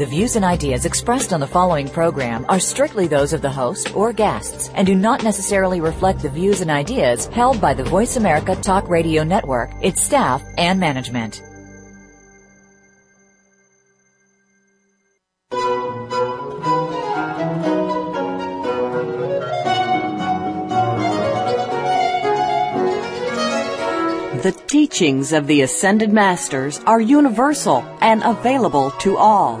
The views and ideas expressed on the following program are strictly those of the host or guests and do not necessarily reflect the views and ideas held by the Voice America Talk Radio Network, its staff, and management. The teachings of the Ascended Masters are universal and available to all.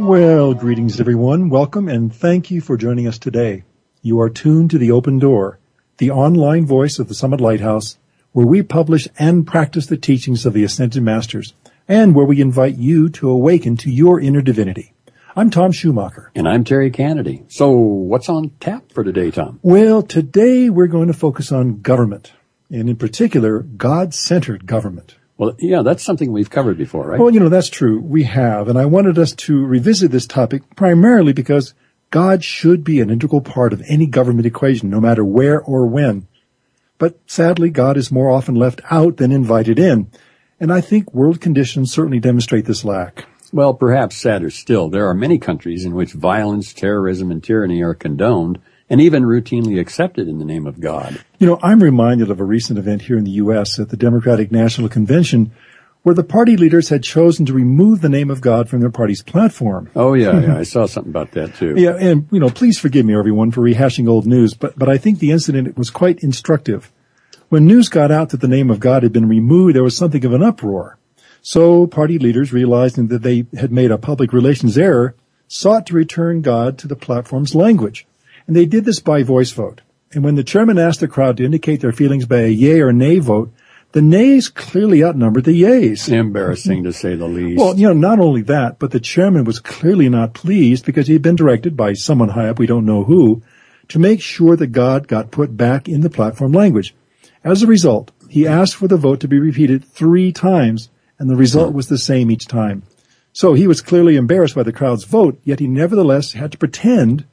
Well, greetings everyone. Welcome and thank you for joining us today. You are tuned to The Open Door, the online voice of the Summit Lighthouse, where we publish and practice the teachings of the Ascended Masters, and where we invite you to awaken to your inner divinity. I'm Tom Schumacher. And I'm Terry Kennedy. So what's on tap for today, Tom? Well, today we're going to focus on government, and in particular, God-centered government. Well, yeah, that's something we've covered before, right? Well, you know, that's true. We have. And I wanted us to revisit this topic primarily because God should be an integral part of any government equation, no matter where or when. But sadly, God is more often left out than invited in. And I think world conditions certainly demonstrate this lack. Well, perhaps sadder still, there are many countries in which violence, terrorism, and tyranny are condoned and even routinely accepted in the name of God. You know, I'm reminded of a recent event here in the U.S. at the Democratic National Convention where the party leaders had chosen to remove the name of God from their party's platform. Oh yeah, yeah, I saw something about that too. Yeah, and you know, please forgive me everyone for rehashing old news, but but I think the incident was quite instructive. When news got out that the name of God had been removed, there was something of an uproar. So party leaders, realizing that they had made a public relations error, sought to return God to the platform's language. And they did this by voice vote. And when the chairman asked the crowd to indicate their feelings by a yay or nay vote, the nays clearly outnumbered the yays. Embarrassing to say the least. Well, you know, not only that, but the chairman was clearly not pleased because he had been directed by someone high up, we don't know who, to make sure that God got put back in the platform language. As a result, he asked for the vote to be repeated three times, and the result was the same each time. So he was clearly embarrassed by the crowd's vote, yet he nevertheless had to pretend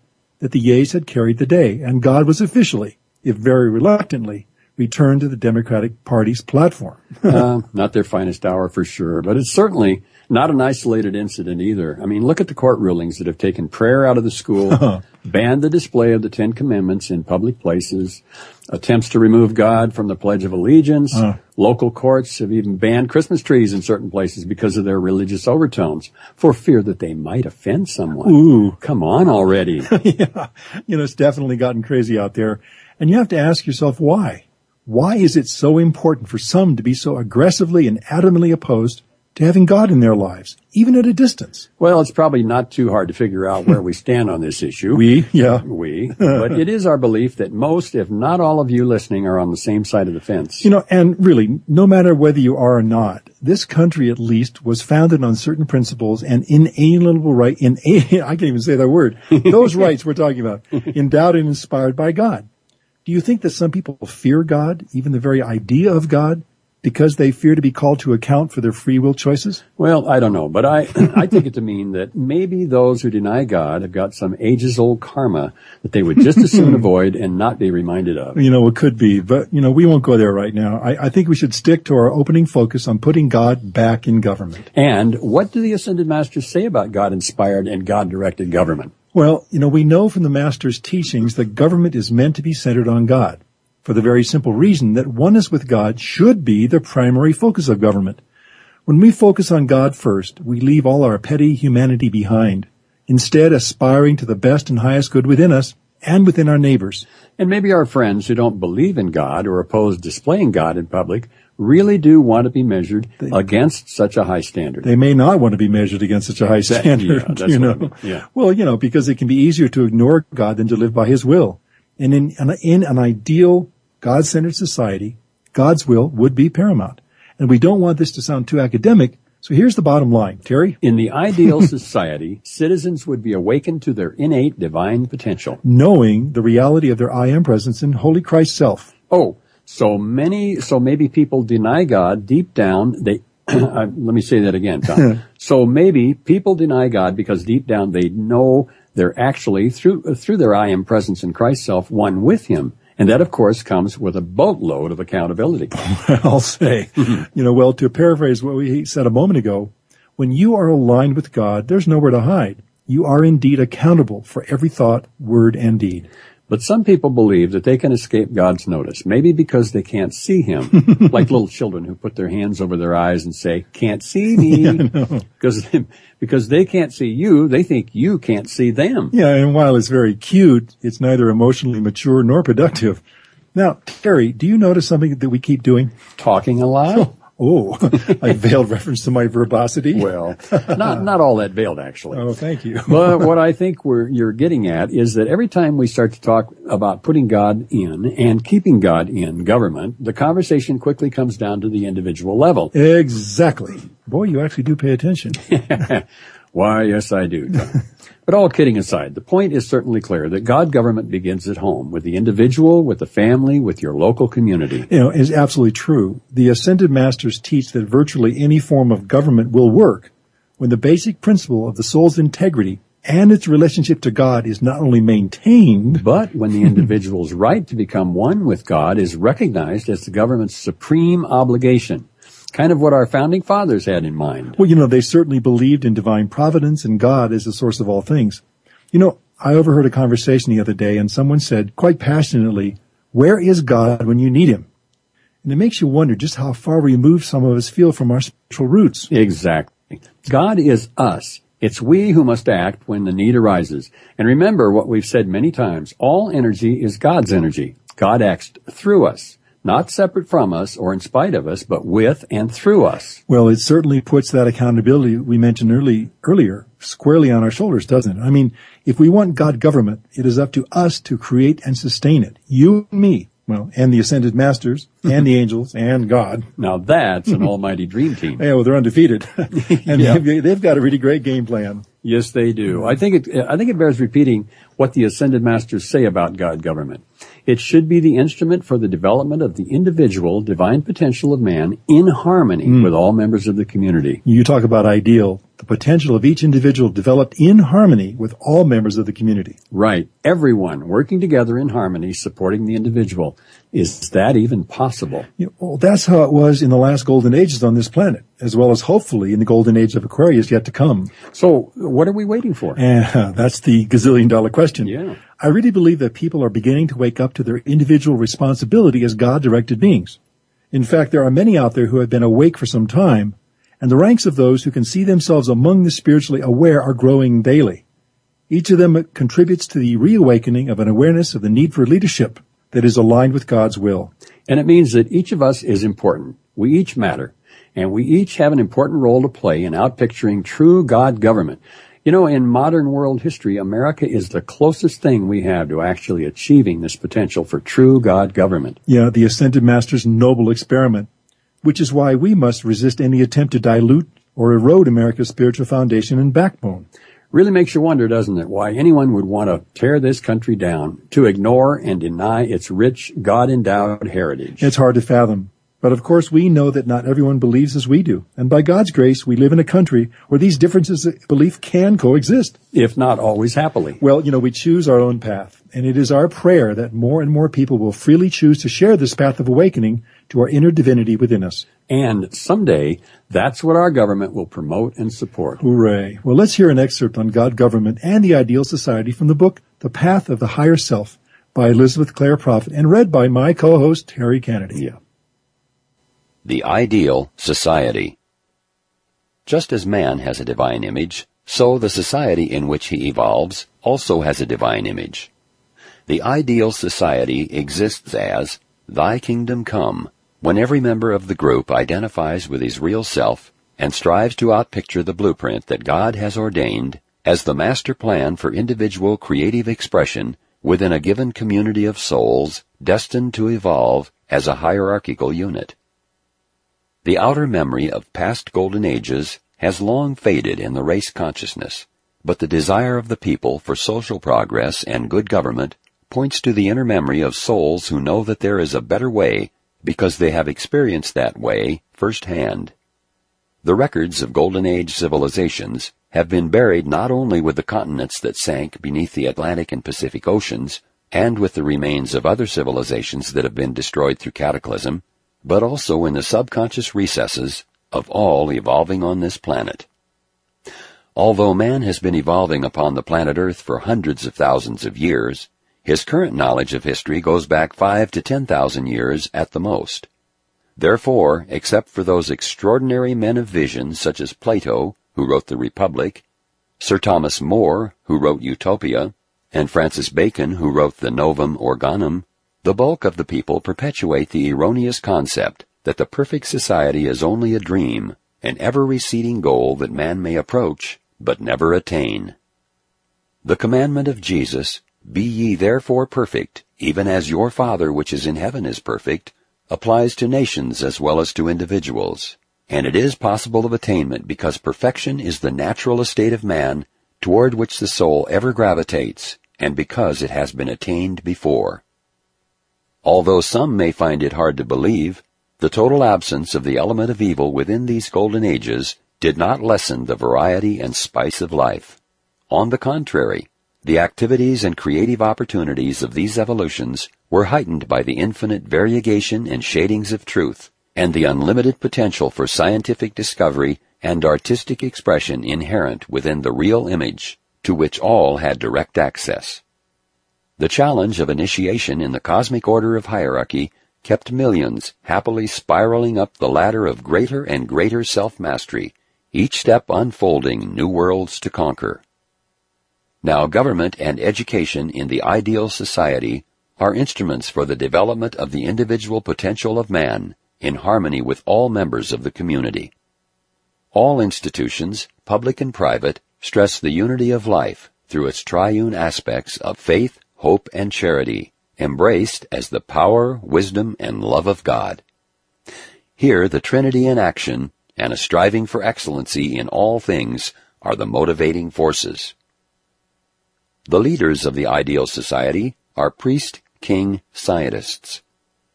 that the yeas had carried the day, and God was officially, if very reluctantly, returned to the Democratic Party's platform. uh, not their finest hour for sure, but it's certainly not an isolated incident either. I mean, look at the court rulings that have taken prayer out of the school, banned the display of the Ten Commandments in public places, attempts to remove God from the Pledge of Allegiance. Uh. Local courts have even banned Christmas trees in certain places because of their religious overtones for fear that they might offend someone. Ooh. Come on already. yeah, you know, it's definitely gotten crazy out there. And you have to ask yourself why. Why is it so important for some to be so aggressively and adamantly opposed to having God in their lives, even at a distance? Well, it's probably not too hard to figure out where we stand on this issue. We, yeah. We. But it is our belief that most, if not all of you listening are on the same side of the fence. You know, and really, no matter whether you are or not, this country at least was founded on certain principles and inalienable right, in, I can't even say that word. Those rights we're talking about, endowed and inspired by God. Do you think that some people fear God, even the very idea of God, because they fear to be called to account for their free will choices? Well, I don't know, but I, I take it to mean that maybe those who deny God have got some ages old karma that they would just as soon avoid and not be reminded of. You know, it could be, but you know, we won't go there right now. I, I think we should stick to our opening focus on putting God back in government. And what do the Ascended Masters say about God inspired and God directed government? Well, you know, we know from the Master's teachings that government is meant to be centered on God for the very simple reason that oneness with God should be the primary focus of government. When we focus on God first, we leave all our petty humanity behind, instead aspiring to the best and highest good within us and within our neighbors. And maybe our friends who don't believe in God or oppose displaying God in public really do want to be measured they, against such a high standard. They may not want to be measured against such a high standard. yeah, you know, I mean. yeah. Well, you know, because it can be easier to ignore God than to live by His will. And in in an ideal God-centered society, God's will would be paramount. And we don't want this to sound too academic, so here's the bottom line, Terry. In the ideal society, citizens would be awakened to their innate divine potential. Knowing the reality of their I am presence in Holy Christ self. Oh, so many, so maybe people deny God deep down, they, uh, let me say that again, Tom. so maybe people deny God because deep down they know they're actually, through, through their I am presence in Christ self, one with Him. And that, of course, comes with a boatload of accountability. I'll say, you know, well, to paraphrase what we said a moment ago, when you are aligned with God, there's nowhere to hide. You are indeed accountable for every thought, word, and deed. But some people believe that they can escape God's notice, maybe because they can't see Him, like little children who put their hands over their eyes and say, "Can't see me," yeah, because because they can't see you, they think you can't see them. Yeah, and while it's very cute, it's neither emotionally mature nor productive. Now, Terry, do you notice something that we keep doing? Talking a lot. Oh, a veiled reference to my verbosity. Well, not not all that veiled actually. Oh, thank you. but what I think we're you're getting at is that every time we start to talk about putting God in and keeping God in government, the conversation quickly comes down to the individual level. Exactly. Boy, you actually do pay attention. Why, yes, I do. But all kidding aside, the point is certainly clear that God government begins at home with the individual, with the family, with your local community. You know, is absolutely true. The ascended masters teach that virtually any form of government will work when the basic principle of the soul's integrity and its relationship to God is not only maintained, but when the individual's right to become one with God is recognized as the government's supreme obligation kind of what our founding fathers had in mind. Well, you know, they certainly believed in divine providence and God as the source of all things. You know, I overheard a conversation the other day and someone said quite passionately, where is God when you need him? And it makes you wonder just how far removed some of us feel from our spiritual roots. Exactly. God is us. It's we who must act when the need arises. And remember what we've said many times. All energy is God's energy. God acts through us not separate from us or in spite of us, but with and through us. Well, it certainly puts that accountability we mentioned early, earlier squarely on our shoulders, doesn't it? I mean, if we want God government, it is up to us to create and sustain it. You and me. Well, and the ascended masters, and the angels, and God. Now that's an almighty dream team. Yeah, well, they're undefeated, and yeah. they've, they've got a really great game plan. Yes, they do. I think it. I think it bears repeating what the ascended masters say about God government. It should be the instrument for the development of the individual divine potential of man in harmony mm. with all members of the community. You talk about ideal, the potential of each individual developed in harmony with all members of the community. Right. Everyone working together in harmony, supporting the individual. Is that even possible? You know, well, that's how it was in the last golden ages on this planet, as well as hopefully in the golden age of Aquarius yet to come. So, what are we waiting for? Uh, that's the gazillion dollar question. Yeah. I really believe that people are beginning to wake up to their individual responsibility as God directed beings. In fact, there are many out there who have been awake for some time, and the ranks of those who can see themselves among the spiritually aware are growing daily. Each of them contributes to the reawakening of an awareness of the need for leadership that is aligned with God's will. And it means that each of us is important. We each matter. And we each have an important role to play in outpicturing true God government. You know, in modern world history, America is the closest thing we have to actually achieving this potential for true God government. Yeah, the Ascended Master's noble experiment, which is why we must resist any attempt to dilute or erode America's spiritual foundation and backbone. Really makes you wonder, doesn't it, why anyone would want to tear this country down, to ignore and deny its rich, God-endowed heritage. It's hard to fathom. But of course, we know that not everyone believes as we do. And by God's grace, we live in a country where these differences of belief can coexist. If not always happily. Well, you know, we choose our own path. And it is our prayer that more and more people will freely choose to share this path of awakening to our inner divinity within us. And someday, that's what our government will promote and support. Hooray. Well, let's hear an excerpt on God government and the ideal society from the book, The Path of the Higher Self by Elizabeth Clare Prophet and read by my co-host, Terry Kennedy. Yeah. The Ideal Society Just as man has a divine image, so the society in which he evolves also has a divine image. The ideal society exists as, Thy kingdom come, when every member of the group identifies with his real self and strives to outpicture the blueprint that God has ordained as the master plan for individual creative expression within a given community of souls destined to evolve as a hierarchical unit. The outer memory of past golden ages has long faded in the race consciousness, but the desire of the people for social progress and good government points to the inner memory of souls who know that there is a better way because they have experienced that way firsthand. The records of Golden Age civilizations have been buried not only with the continents that sank beneath the Atlantic and Pacific Oceans, and with the remains of other civilizations that have been destroyed through cataclysm, but also in the subconscious recesses of all evolving on this planet. Although man has been evolving upon the planet Earth for hundreds of thousands of years, his current knowledge of history goes back five to ten thousand years at the most. Therefore, except for those extraordinary men of vision such as Plato, who wrote the Republic, Sir Thomas More, who wrote Utopia, and Francis Bacon, who wrote the Novum Organum, the bulk of the people perpetuate the erroneous concept that the perfect society is only a dream, an ever-receding goal that man may approach, but never attain. The commandment of Jesus, Be ye therefore perfect, even as your Father which is in heaven is perfect, applies to nations as well as to individuals and it is possible of attainment because perfection is the natural estate of man toward which the soul ever gravitates, and because it has been attained before. Although some may find it hard to believe, the total absence of the element of evil within these golden ages did not lessen the variety and spice of life. On the contrary, the activities and creative opportunities of these evolutions were heightened by the infinite variegation and shadings of truth and the unlimited potential for scientific discovery and artistic expression inherent within the real image, to which all had direct access. The challenge of initiation in the cosmic order of hierarchy kept millions happily spiraling up the ladder of greater and greater self-mastery, each step unfolding new worlds to conquer. Now government and education in the ideal society are instruments for the development of the individual potential of man, in harmony with all members of the community. All institutions, public and private, stress the unity of life through its triune aspects of faith, hope, and charity, embraced as the power, wisdom, and love of God. Here the Trinity in action and a striving for excellency in all things are the motivating forces. The leaders of the ideal society are priest, king, scientists.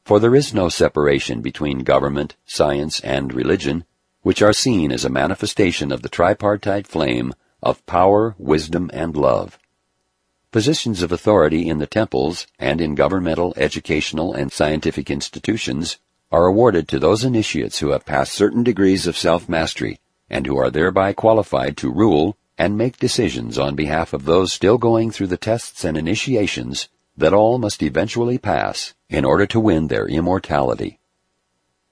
For there is no separation between government, science, and religion, which are seen as a manifestation of the tripartite flame of power, wisdom, and love. Positions of authority in the temples and in governmental, educational, and scientific institutions are awarded to those initiates who have passed certain degrees of self-mastery and who are thereby qualified to rule and make decisions on behalf of those still going through the tests and initiations that all must eventually pass in order to win their immortality.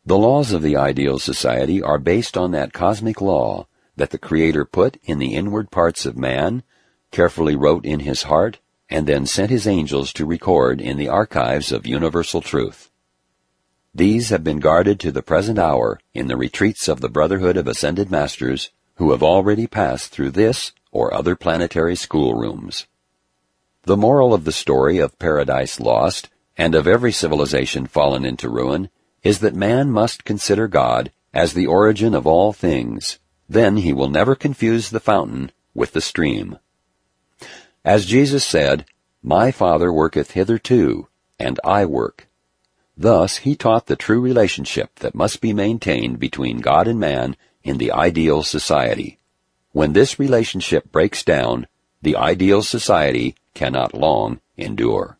The laws of the ideal society are based on that cosmic law that the Creator put in the inward parts of man, carefully wrote in his heart, and then sent his angels to record in the archives of universal truth. These have been guarded to the present hour in the retreats of the Brotherhood of Ascended Masters who have already passed through this or other planetary schoolrooms. The moral of the story of Paradise Lost and of every civilization fallen into ruin is that man must consider God as the origin of all things. Then he will never confuse the fountain with the stream. As Jesus said, My Father worketh hitherto, and I work. Thus he taught the true relationship that must be maintained between God and man in the ideal society. When this relationship breaks down, the ideal society cannot long endure.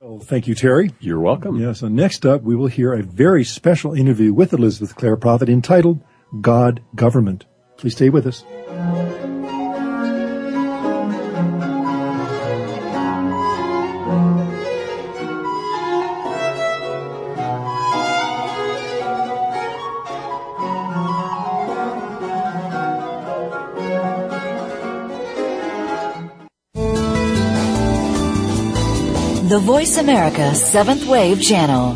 Well, thank you, Terry. You're welcome. Yes, and next up, we will hear a very special interview with Elizabeth Clare Prophet entitled God Government. Please stay with us. Voice America Seventh Wave Channel.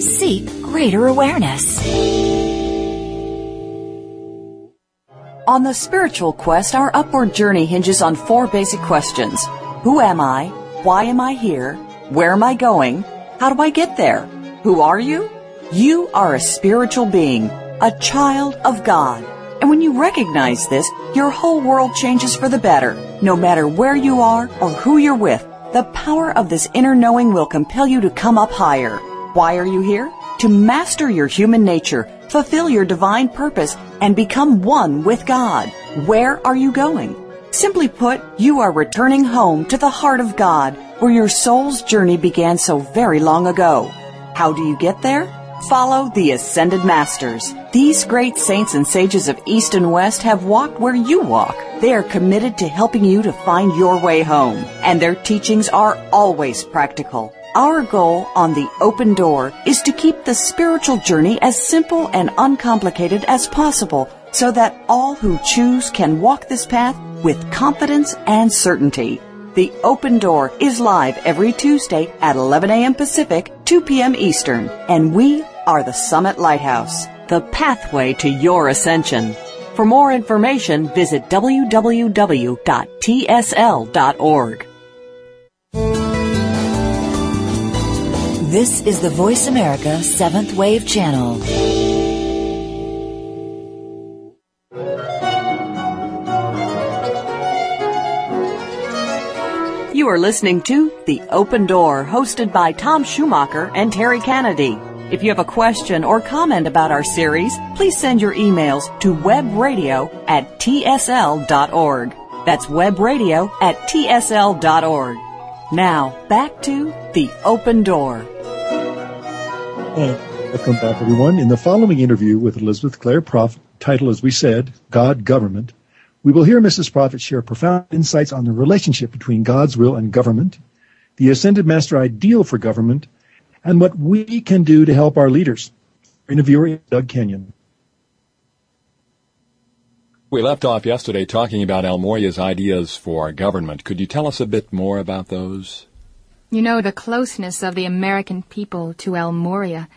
Seek greater awareness. On the spiritual quest, our upward journey hinges on four basic questions. Who am I? Why am I here? Where am I going? How do I get there? Who are you? You are a spiritual being, a child of God. And when you recognize this, your whole world changes for the better. No matter where you are or who you're with, the power of this inner knowing will compel you to come up higher. Why are you here? To master your human nature, fulfill your divine purpose, and become one with God. Where are you going? Simply put, you are returning home to the heart of God, where your soul's journey began so very long ago. How do you get there? Follow the Ascended Masters. These great saints and sages of East and West have walked where you walk. They are committed to helping you to find your way home, and their teachings are always practical. Our goal on the open door is to keep the spiritual journey as simple and uncomplicated as possible so that all who choose can walk this path with confidence and certainty. The Open Door is live every Tuesday at 11 a.m. Pacific, 2 p.m. Eastern, and we are the Summit Lighthouse, the pathway to your ascension. For more information, visit www.tsl.org. This is the Voice America Seventh Wave Channel. You are listening to The Open Door, hosted by Tom Schumacher and Terry Kennedy. If you have a question or comment about our series, please send your emails to webradio at tsl.org. That's webradio at tsl.org. Now, back to The Open Door. And welcome back, everyone. In the following interview with Elizabeth Clare Prophet, titled, as we said, God Government, we will hear Mrs. Prophet share profound insights on the relationship between God's will and government, the Ascended Master ideal for government, and what we can do to help our leaders. Interviewer Doug Kenyon. We left off yesterday talking about El ideas for our government. Could you tell us a bit more about those? You know, the closeness of the American people to El Morya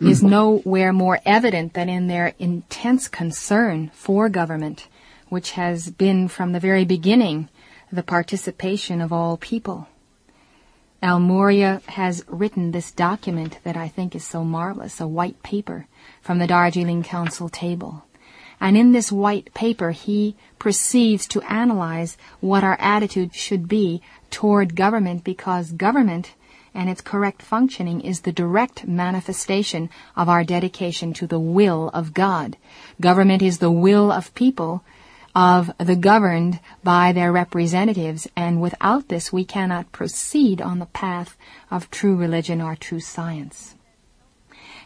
is nowhere more evident than in their intense concern for government which has been from the very beginning the participation of all people. El Morya has written this document that I think is so marvelous, a white paper from the Darjeeling Council table. And in this white paper, he proceeds to analyze what our attitude should be toward government because government and its correct functioning is the direct manifestation of our dedication to the will of God. Government is the will of people of the governed by their representatives, and without this we cannot proceed on the path of true religion or true science.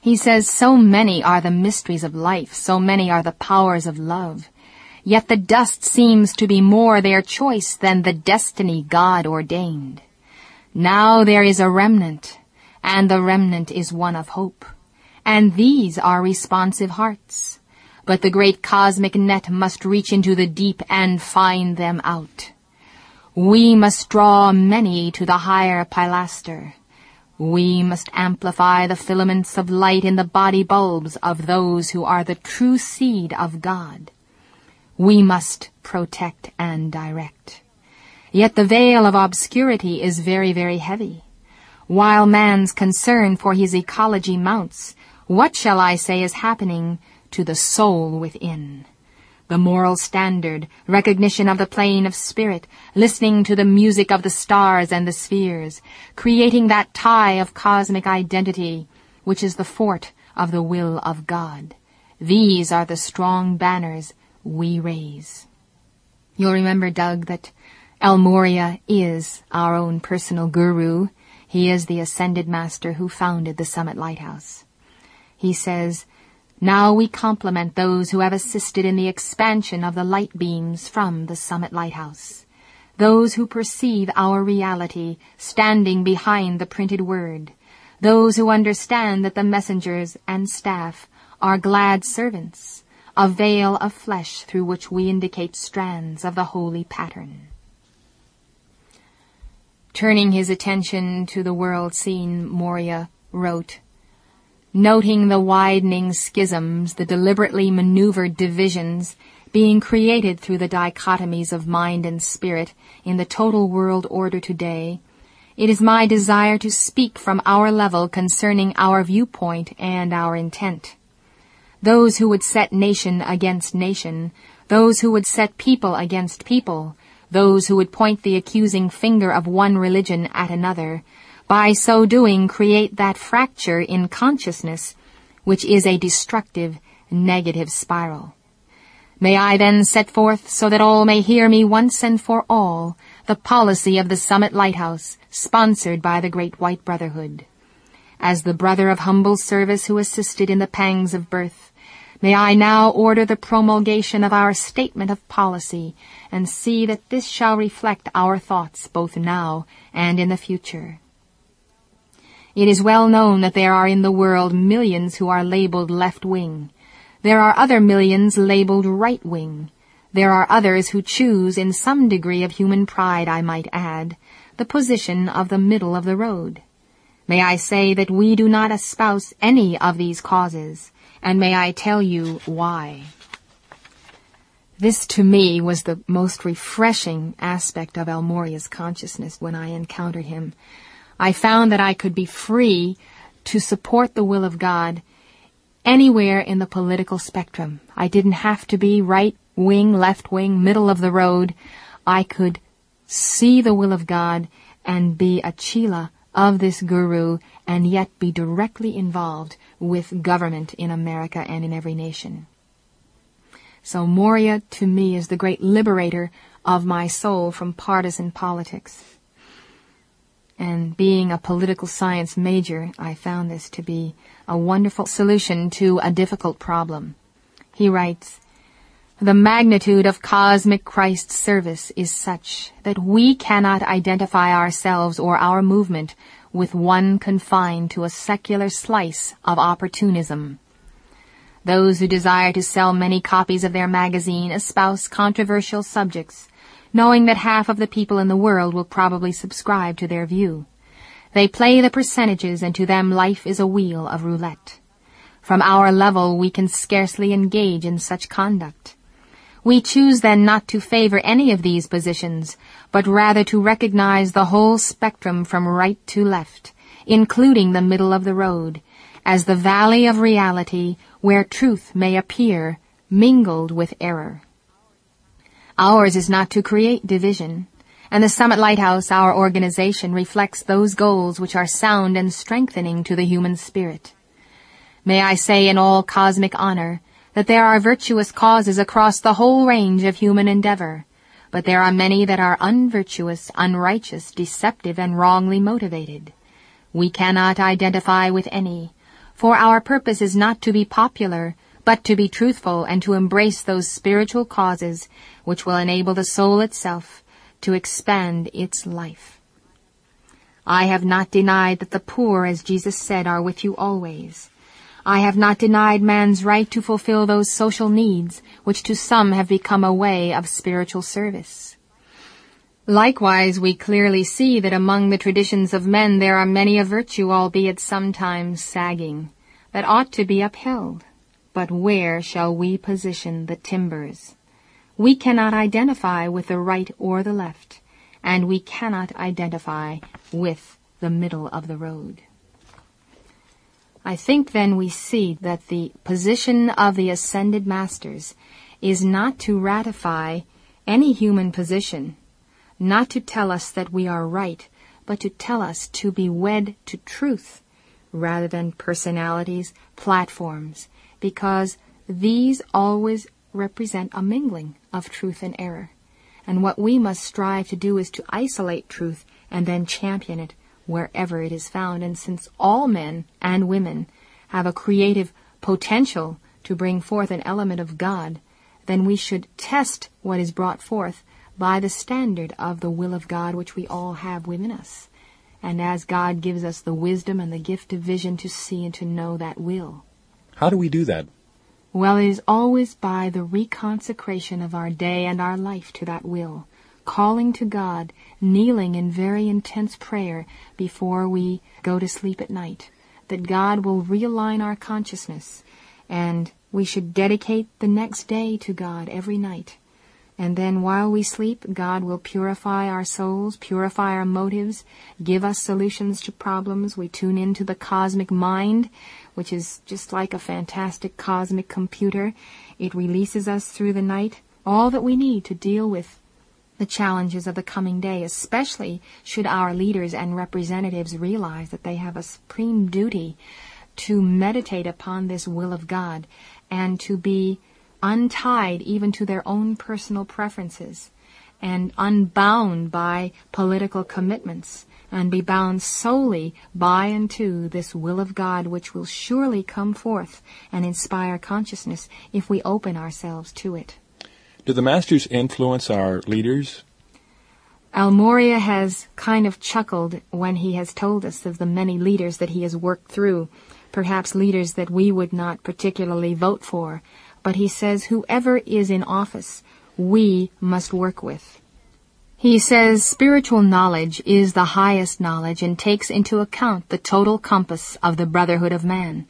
He says, so many are the mysteries of life, so many are the powers of love. Yet the dust seems to be more their choice than the destiny God ordained. Now there is a remnant, and the remnant is one of hope. And these are responsive hearts but the great cosmic net must reach into the deep and find them out. We must draw many to the higher pilaster. We must amplify the filaments of light in the body bulbs of those who are the true seed of God. We must protect and direct. Yet the veil of obscurity is very, very heavy. While man's concern for his ecology mounts, what shall I say is happening to the soul within. The moral standard, recognition of the plane of spirit, listening to the music of the stars and the spheres, creating that tie of cosmic identity, which is the fort of the will of God. These are the strong banners we raise. You'll remember, Doug, that El Morya is our own personal guru. He is the ascended master who founded the Summit Lighthouse. He says, now we compliment those who have assisted in the expansion of the light beams from the Summit Lighthouse. Those who perceive our reality standing behind the printed word. Those who understand that the messengers and staff are glad servants, a veil of flesh through which we indicate strands of the holy pattern. Turning his attention to the world scene, Morya wrote, noting the widening schisms, the deliberately maneuvered divisions being created through the dichotomies of mind and spirit in the total world order today, it is my desire to speak from our level concerning our viewpoint and our intent. Those who would set nation against nation, those who would set people against people, those who would point the accusing finger of one religion at another, by so doing create that fracture in consciousness which is a destructive, negative spiral. May I then set forth so that all may hear me once and for all the policy of the Summit Lighthouse, sponsored by the Great White Brotherhood. As the brother of humble service who assisted in the pangs of birth, may I now order the promulgation of our statement of policy and see that this shall reflect our thoughts both now and in the future. It is well known that there are in the world millions who are labeled left wing, there are other millions labeled right wing. There are others who choose, in some degree of human pride I might add, the position of the middle of the road. May I say that we do not espouse any of these causes, and may I tell you why. This to me was the most refreshing aspect of El Morya's consciousness when I encountered him. I found that I could be free to support the will of God anywhere in the political spectrum. I didn't have to be right wing, left wing, middle of the road. I could see the will of God and be a chela of this guru and yet be directly involved with government in America and in every nation. So Morya to me is the great liberator of my soul from partisan politics. And being a political science major, I found this to be a wonderful solution to a difficult problem. He writes, the magnitude of cosmic Christ's service is such that we cannot identify ourselves or our movement with one confined to a secular slice of opportunism. Those who desire to sell many copies of their magazine espouse controversial subjects knowing that half of the people in the world will probably subscribe to their view. They play the percentages and to them life is a wheel of roulette. From our level we can scarcely engage in such conduct. We choose then not to favor any of these positions, but rather to recognize the whole spectrum from right to left, including the middle of the road, as the valley of reality where truth may appear mingled with error. Ours is not to create division, and the Summit Lighthouse, our organization, reflects those goals which are sound and strengthening to the human spirit. May I say in all cosmic honor that there are virtuous causes across the whole range of human endeavor, but there are many that are unvirtuous, unrighteous, deceptive, and wrongly motivated. We cannot identify with any, for our purpose is not to be popular, but to be truthful and to embrace those spiritual causes which will enable the soul itself to expand its life. I have not denied that the poor, as Jesus said, are with you always. I have not denied man's right to fulfill those social needs which to some have become a way of spiritual service. Likewise, we clearly see that among the traditions of men there are many a virtue, albeit sometimes sagging, that ought to be upheld. But where shall we position the timbers? We cannot identify with the right or the left, and we cannot identify with the middle of the road. I think then we see that the position of the ascended masters is not to ratify any human position, not to tell us that we are right, but to tell us to be wed to truth rather than personalities, platforms, because these always represent a mingling of truth and error. And what we must strive to do is to isolate truth and then champion it wherever it is found. And since all men and women have a creative potential to bring forth an element of God, then we should test what is brought forth by the standard of the will of God which we all have within us. And as God gives us the wisdom and the gift of vision to see and to know that will. How do we do that? Well, it is always by the reconsecration of our day and our life to that will, calling to God, kneeling in very intense prayer before we go to sleep at night, that God will realign our consciousness and we should dedicate the next day to God every night. And then while we sleep, God will purify our souls, purify our motives, give us solutions to problems. We tune into the cosmic mind, which is just like a fantastic cosmic computer. It releases us through the night all that we need to deal with the challenges of the coming day, especially should our leaders and representatives realize that they have a supreme duty to meditate upon this will of God and to be untied even to their own personal preferences and unbound by political commitments and be bound solely by and to this will of God which will surely come forth and inspire consciousness if we open ourselves to it. Do the masters influence our leaders? El Morya has kind of chuckled when he has told us of the many leaders that he has worked through, perhaps leaders that we would not particularly vote for, but he says whoever is in office, we must work with. He says spiritual knowledge is the highest knowledge and takes into account the total compass of the brotherhood of man.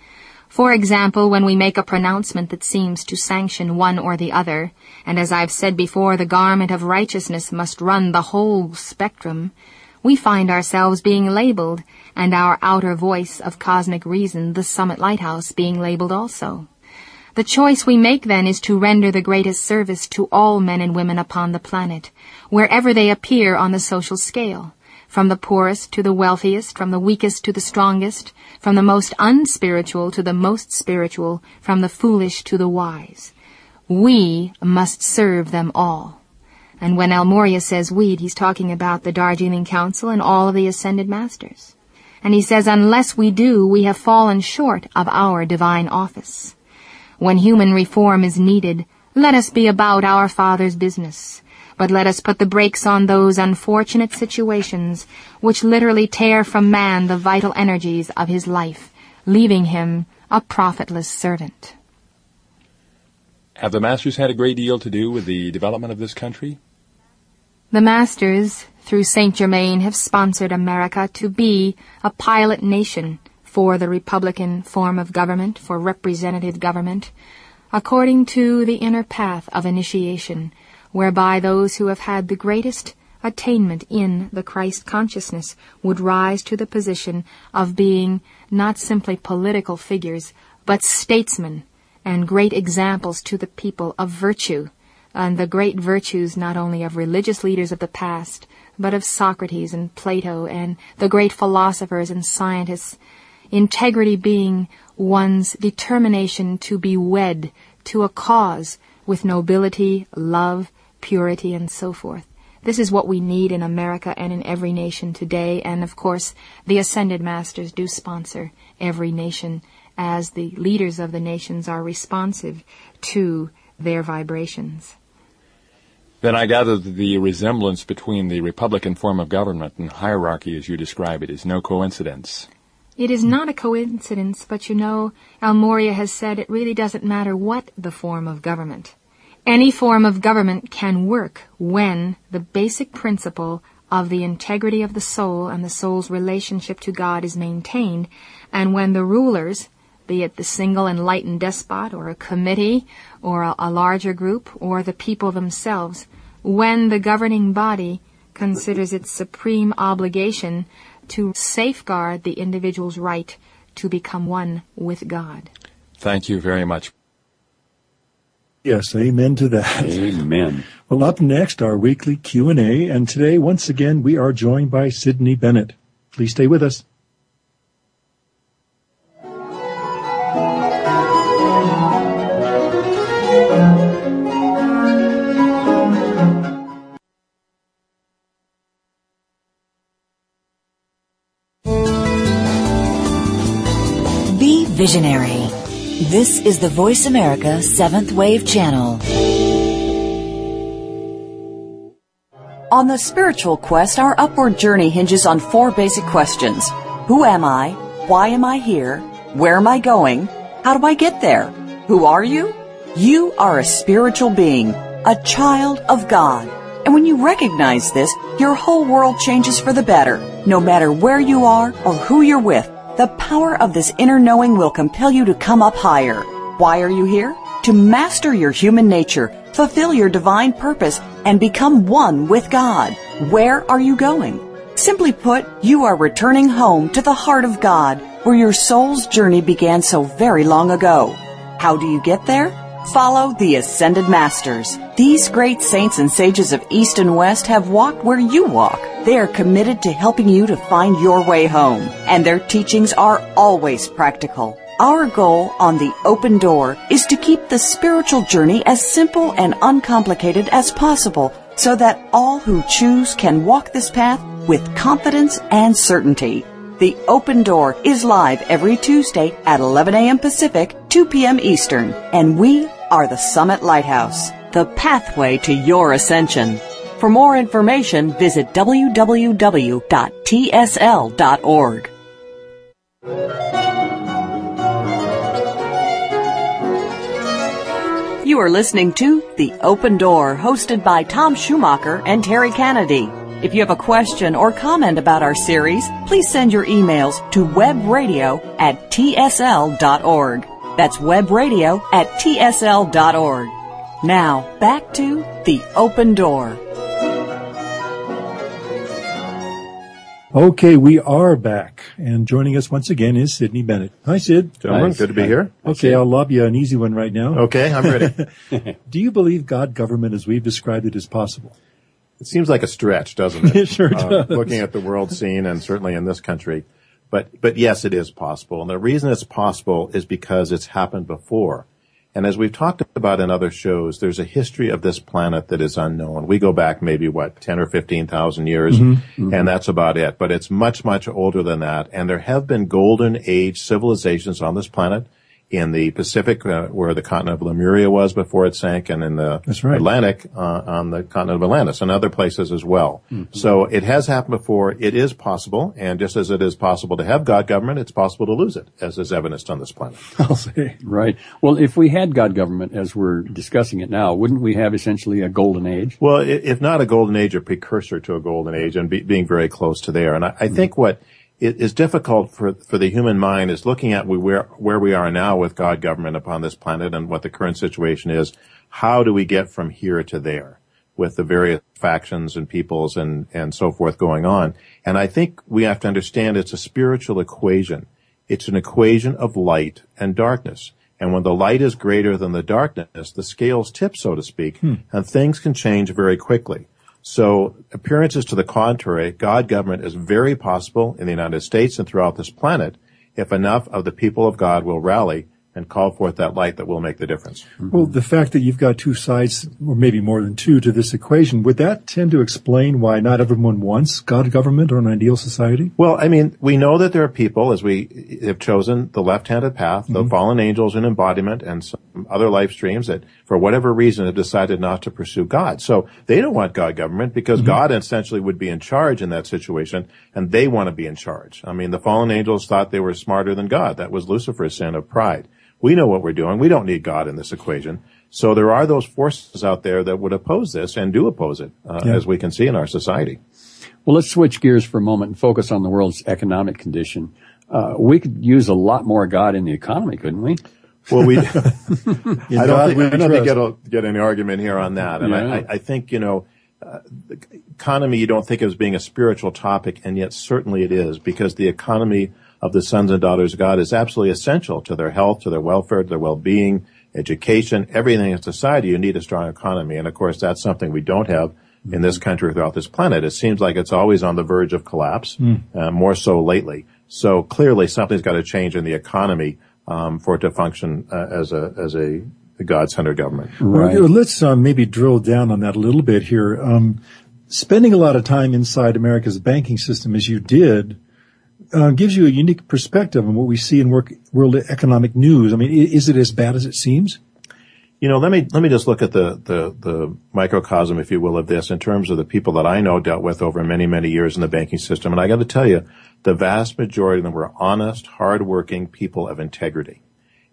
For example, when we make a pronouncement that seems to sanction one or the other, and as I've said before, the garment of righteousness must run the whole spectrum, we find ourselves being labeled, and our outer voice of cosmic reason, the summit lighthouse, being labeled also. The choice we make then is to render the greatest service to all men and women upon the planet, wherever they appear on the social scale, from the poorest to the wealthiest, from the weakest to the strongest, from the most unspiritual to the most spiritual, from the foolish to the wise. We must serve them all. And when El Morya says we, he's talking about the Darjeeling Council and all of the Ascended Masters. And he says, unless we do, we have fallen short of our divine office. When human reform is needed, let us be about our Father's business. But let us put the brakes on those unfortunate situations which literally tear from man the vital energies of his life, leaving him a profitless servant. Have the masters had a great deal to do with the development of this country? The masters, through Saint Germain, have sponsored America to be a pilot nation for the Republican form of government, for representative government, according to the inner path of initiation, whereby those who have had the greatest attainment in the Christ consciousness would rise to the position of being not simply political figures, but statesmen and great examples to the people of virtue, and the great virtues not only of religious leaders of the past, but of Socrates and Plato and the great philosophers and scientists integrity being one's determination to be wed to a cause with nobility, love, purity, and so forth. This is what we need in America and in every nation today, and of course, the Ascended Masters do sponsor every nation as the leaders of the nations are responsive to their vibrations. Then I gather that the resemblance between the Republican form of government and hierarchy as you describe it is no coincidence. It is not a coincidence, but you know, El Morya has said it really doesn't matter what the form of government. Any form of government can work when the basic principle of the integrity of the soul and the soul's relationship to God is maintained, and when the rulers, be it the single enlightened despot or a committee or a, a larger group or the people themselves, when the governing body considers its supreme obligation to safeguard the individual's right to become one with God. Thank you very much. Yes, amen to that. Amen. Well, up next, our weekly Q&A, and today, once again, we are joined by Sydney Bennett. Please stay with us. Visionary. This is the Voice America Seventh Wave Channel. On the spiritual quest, our upward journey hinges on four basic questions. Who am I? Why am I here? Where am I going? How do I get there? Who are you? You are a spiritual being, a child of God. And when you recognize this, your whole world changes for the better. No matter where you are or who you're with, The power of this inner knowing will compel you to come up higher. Why are you here? To master your human nature, fulfill your divine purpose, and become one with God. Where are you going? Simply put, you are returning home to the heart of God, where your soul's journey began so very long ago. How do you get there? Follow the Ascended Masters. These great saints and sages of East and West have walked where you walk. They are committed to helping you to find your way home, and their teachings are always practical. Our goal on the open door is to keep the spiritual journey as simple and uncomplicated as possible so that all who choose can walk this path with confidence and certainty. The Open Door is live every Tuesday at 11 a.m. Pacific, 2 p.m. Eastern, and we are the Summit Lighthouse, the pathway to your ascension. For more information, visit www.tsl.org. You are listening to The Open Door, hosted by Tom Schumacher and Terry Kennedy. If you have a question or comment about our series, please send your emails to webradio at tsl.org. That's webradio at tsl.org. Now, back to The Open Door. Okay, we are back, and joining us once again is Sidney Bennett. Hi, Sid. Gentlemen, Nice. good to be here. Okay, I'll lob you an easy one right now. Okay, I'm ready. Do you believe God government as we've described it is possible? it seems like a stretch, doesn't it? It sure Uh, does. looking at the world scene and certainly in this country. But, but yes, it is possible. And the reason it's possible is because it's happened before. And as we've talked about in other shows, there's a history of this planet that is unknown. We go back maybe what, 10 or 15,000 years, Mm-hmm. and that's about it. But it's much, much older than that. And there have been golden age civilizations on this planet in the Pacific, uh, where the continent of Lemuria was before it sank, and in the right. Atlantic uh, on the continent of Atlantis and other places as well. So it has happened before. It is possible, and just as it is possible to have God government, it's possible to lose it, as is evidenced on this planet. I'll say. Right. Well, if we had God government as we're discussing it now, wouldn't we have essentially a golden age? Well, if not a golden age, a precursor to a golden age, and be, being very close to there. And I, I think what i- is difficult for for the human mind is looking at we, where where we are now with God government upon this planet and what the current situation is. How do we get from here to there with the various factions and peoples and and so forth going on? And I think we have to understand it's a spiritual equation. It's an equation of light and darkness. And when the light is greater than the darkness, the scales tip, so to speak, hmm. and things can change very quickly. So appearances to the contrary, God government is very possible in the United States and throughout this planet if enough of the people of God will rally and call forth that light that will make the difference. Mm-hmm. Well, the fact that you've got two sides, or maybe more than two, to this equation, would that tend to explain why not everyone wants God government or an ideal society? Well, I mean, we know that there are people, as we have chosen the left-handed path, the mm-hmm. fallen angels in embodiment, and some other life streams that, for whatever reason, have decided not to pursue God. So they don't want God government because God essentially would be in charge in that situation, and they want to be in charge. I mean, the fallen angels thought they were smarter than God. That was Lucifer's sin of pride. We know what we're doing. We don't need God in this equation. So there are those forces out there that would oppose this and do oppose it, uh, Yeah. as we can see in our society. Well, let's switch gears for a moment and focus on the world's economic condition. Uh, we could use a lot more God in the economy, couldn't we? Well, we. I don't God think, we I don't think trust. get, get any argument here on that. And Yeah. I, I, think, you know, uh, the economy you don't think of as being a spiritual topic, and yet certainly it is, because the economy of the sons and daughters of God is absolutely essential to their health, to their welfare, to their well-being, education, everything in society. You need a strong economy. And of course, that's something we don't have in this country throughout this planet. It seems like it's always on the verge of collapse, uh, more so lately. So clearly something's got to change in the economy um, for it to function uh, as a as a God-centered government. Right. Well, let's uh, maybe drill down on that a little bit here. Um, spending a lot of time inside America's banking system, as you did, uh, gives you a unique perspective on what we see in work, world economic news. I mean, is it as bad as it seems? You know, let me let me just look at the, the the microcosm, if you will, of this in terms of the people that I know dealt with over many many years in the banking system, and I got to tell you, the vast majority of them were honest, hardworking people of integrity,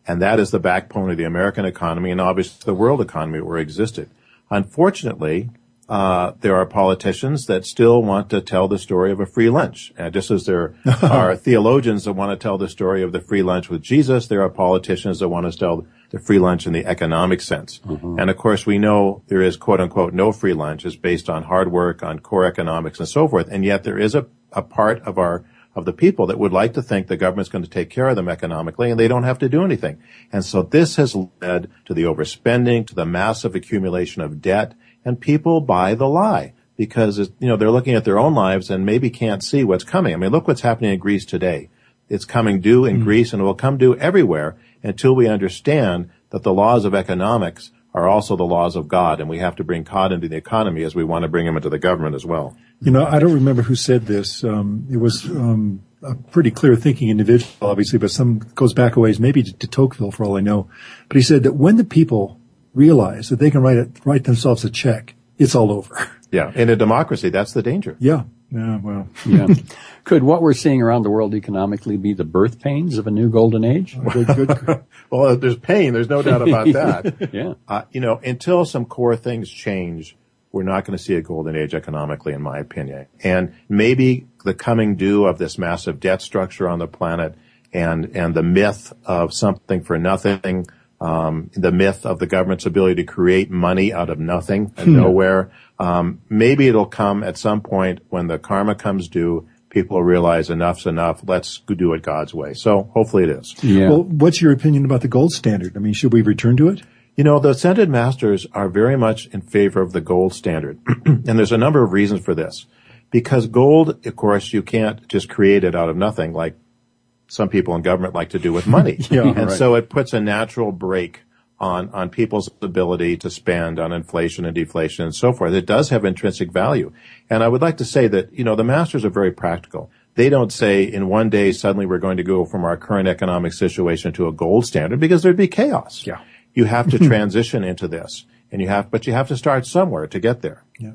and that is the backbone of the American economy and obviously the world economy where it existed. Unfortunately, uh, there are politicians that still want to tell the story of a free lunch. And just as there are theologians that want to tell the story of the free lunch with Jesus, there are politicians that want to tell the free lunch in the economic sense. Mm-hmm. And of course, we know there is quote unquote no free lunch is based on hard work, on core economics and so forth. And yet there is a, a part of our of the people that would like to think the government's going to take care of them economically and they don't have to do anything. And so this has led to the overspending, to the massive accumulation of debt, and people buy the lie because, you know, they're looking at their own lives and maybe can't see what's coming. I mean, look what's happening in Greece today. It's coming due in mm-hmm. Greece and it will come due everywhere until we understand that the laws of economics are also the laws of God, and we have to bring God into the economy as we want to bring him into the government as well. You know, I don't remember who said this. Um, it was um, a pretty clear thinking individual, obviously, but some goes back a ways, maybe to, to Tocqueville for all I know. But he said that when the people realize that they can write it, write themselves a check, it's all over. Yeah, in a democracy, that's the danger. Yeah, yeah, well, yeah. Could what we're seeing around the world economically be the birth pains of a new golden age? Good, good. well, there's pain. There's no doubt about that. yeah. Uh, you know, until some core things change, we're not going to see a golden age economically, in my opinion. And maybe the coming due of this massive debt structure on the planet and, and the myth of something for nothing um, the myth of the government's ability to create money out of nothing and hmm. nowhere. Um, maybe it'll come at some point when the karma comes due. People realize enough's enough. Let's do it God's way. So hopefully it is. Yeah. Well, what's your opinion about the gold standard? I mean, should we return to it? You know, the ascended masters are very much in favor of the gold standard. and there's a number of reasons for this. Because gold, of course, you can't just create it out of nothing like some people in government like to do with money. yeah, and right. so it puts a natural brake on, on people's ability to spend on inflation and deflation and so forth. It does have intrinsic value. And I would like to say that, you know, the masters are very practical. They don't say in one day suddenly we're going to go from our current economic situation to a gold standard because there'd be chaos. Yeah. You have to transition into this and you have, but you have to start somewhere to get there. Yeah.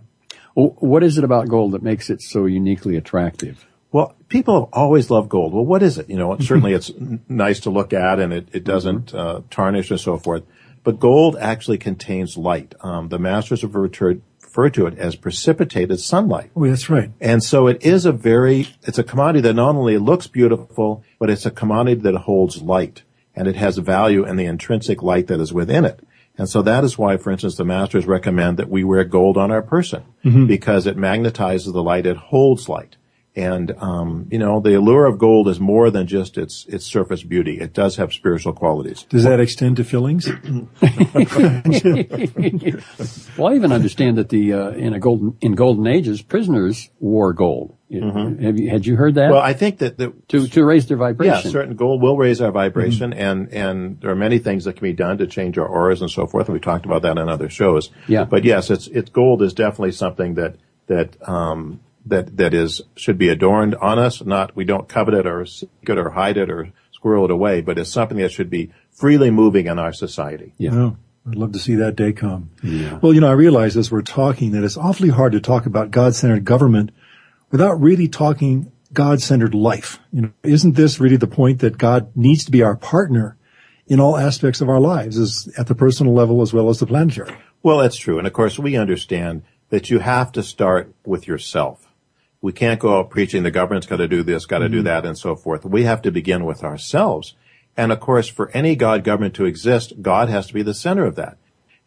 Well, what is it about gold that makes it so uniquely attractive? Well, people have always loved gold. Well, what is it? You know, certainly it's nice to look at and it, it doesn't uh, tarnish and so forth. But gold actually contains light. Um, the masters have referred, referred to it as precipitated sunlight. Oh, that's right. And so it is a very, it's a commodity that not only looks beautiful, but it's a commodity that holds light and it has value in the intrinsic light that is within it. And so that is why, for instance, the masters recommend that we wear gold on our person mm-hmm. because it magnetizes the light, it holds light. And um, you know, the allure of gold is more than just its its surface beauty. It does have spiritual qualities. Does that extend to fillings? well, I even understand that the uh, in a golden in golden ages, prisoners wore gold. Mm-hmm. Have you had you heard that? Well, I think that the, to to raise their vibration. Yeah, certain gold will raise our vibration, mm-hmm. and and there are many things that can be done to change our auras and so forth. And we talked about that in other shows. Yeah. But yes, it's it's gold is definitely something that that um, that that is should be adorned on us. Not we don't covet it or seek it or hide it or squirrel it away, but it's something that should be freely moving in our society. Yeah. Oh, I'd love to see that day come. Yeah. Well, you know, I realize as we're talking that it's awfully hard to talk about God-centered government without really talking God-centered life. You know, isn't this really the point that God needs to be our partner in all aspects of our lives, is at the personal level as well as the planetary? Well, that's true. And of course, we understand that you have to start with yourself. We can't go out preaching the government's got to do this, got to mm-hmm. do that, and so forth. We have to begin with ourselves. And of course, for any God government to exist, God has to be the center of that.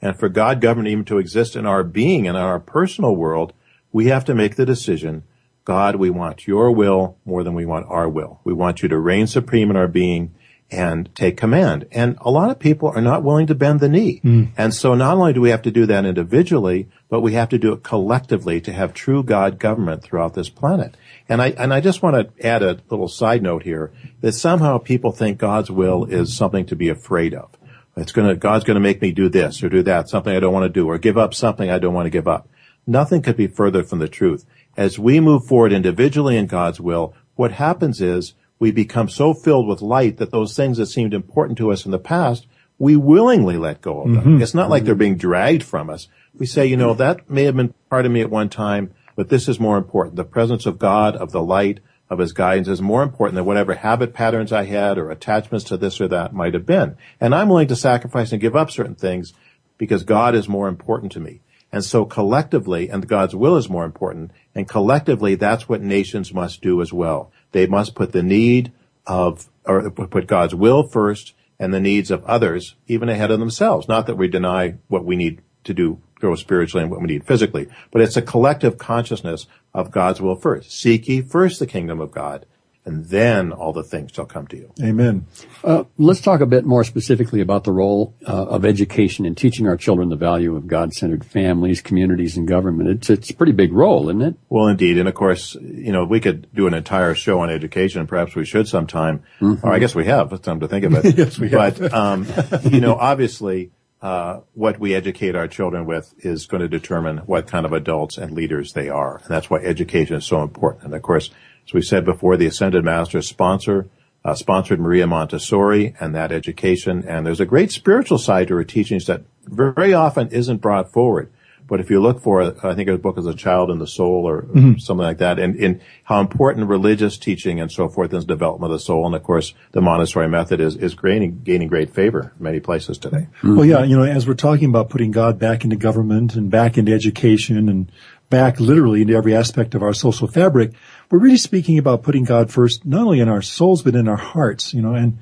And for God government even to exist in our being and in our personal world, we have to make the decision, God, we want your will more than we want our will. We want you to reign supreme in our being and take command. And a lot of people are not willing to bend the knee. Mm. And so not only do we have to do that individually, but we have to do it collectively to have true God government throughout this planet. And I, and I just want to add a little side note here that somehow people think God's will is something to be afraid of. It's gonna, God's gonna make me do this or do that, something I don't want to do, or give up something I don't want to give up. Nothing could be further from the truth. As we move forward individually in God's will, what happens is we become so filled with light that those things that seemed important to us in the past, we willingly let go of them. Mm-hmm. It's not like they're being dragged from us. We say, you know, that may have been part of me at one time, but this is more important. The presence of God, of the light, of his guidance is more important than whatever habit patterns I had or attachments to this or that might have been. And I'm willing to sacrifice and give up certain things because God is more important to me. And so collectively, and God's will is more important, and collectively that's what nations must do as well. They must put the need of, or put God's will first and the needs of others even ahead of themselves. Not that we deny what we need to do, grow spiritually and what we need physically, but it's a collective consciousness of God's will first. Seek ye first the kingdom of God and then all the things shall come to you. Amen. Uh, let's talk a bit more specifically about the role uh, of education in teaching our children the value of God-centered families, communities, and government. It's it's a pretty big role, isn't it? Well, indeed, and of course, you know, we could do an entire show on education. Perhaps we should sometime, mm-hmm. or I guess we have. It's time to think of it. yes, we have. But um, you know, obviously. Uh, what we educate our children with is going to determine what kind of adults and leaders they are. And that's why education is so important. And of course, as we said before, the Ascended Master sponsor, uh, sponsored Maria Montessori and that education. And there's a great spiritual side to her teachings that very often isn't brought forward. But if you look for, I think her book is A Child in the Soul or mm-hmm. something like that, and in how important religious teaching and so forth is development of the soul. And of course, the Montessori method is, is gaining, gaining great favor in many places today. Mm-hmm. Well, yeah, you know, as we're talking about putting God back into government and back into education and back literally into every aspect of our social fabric, we're really speaking about putting God first, not only in our souls, but in our hearts, you know, and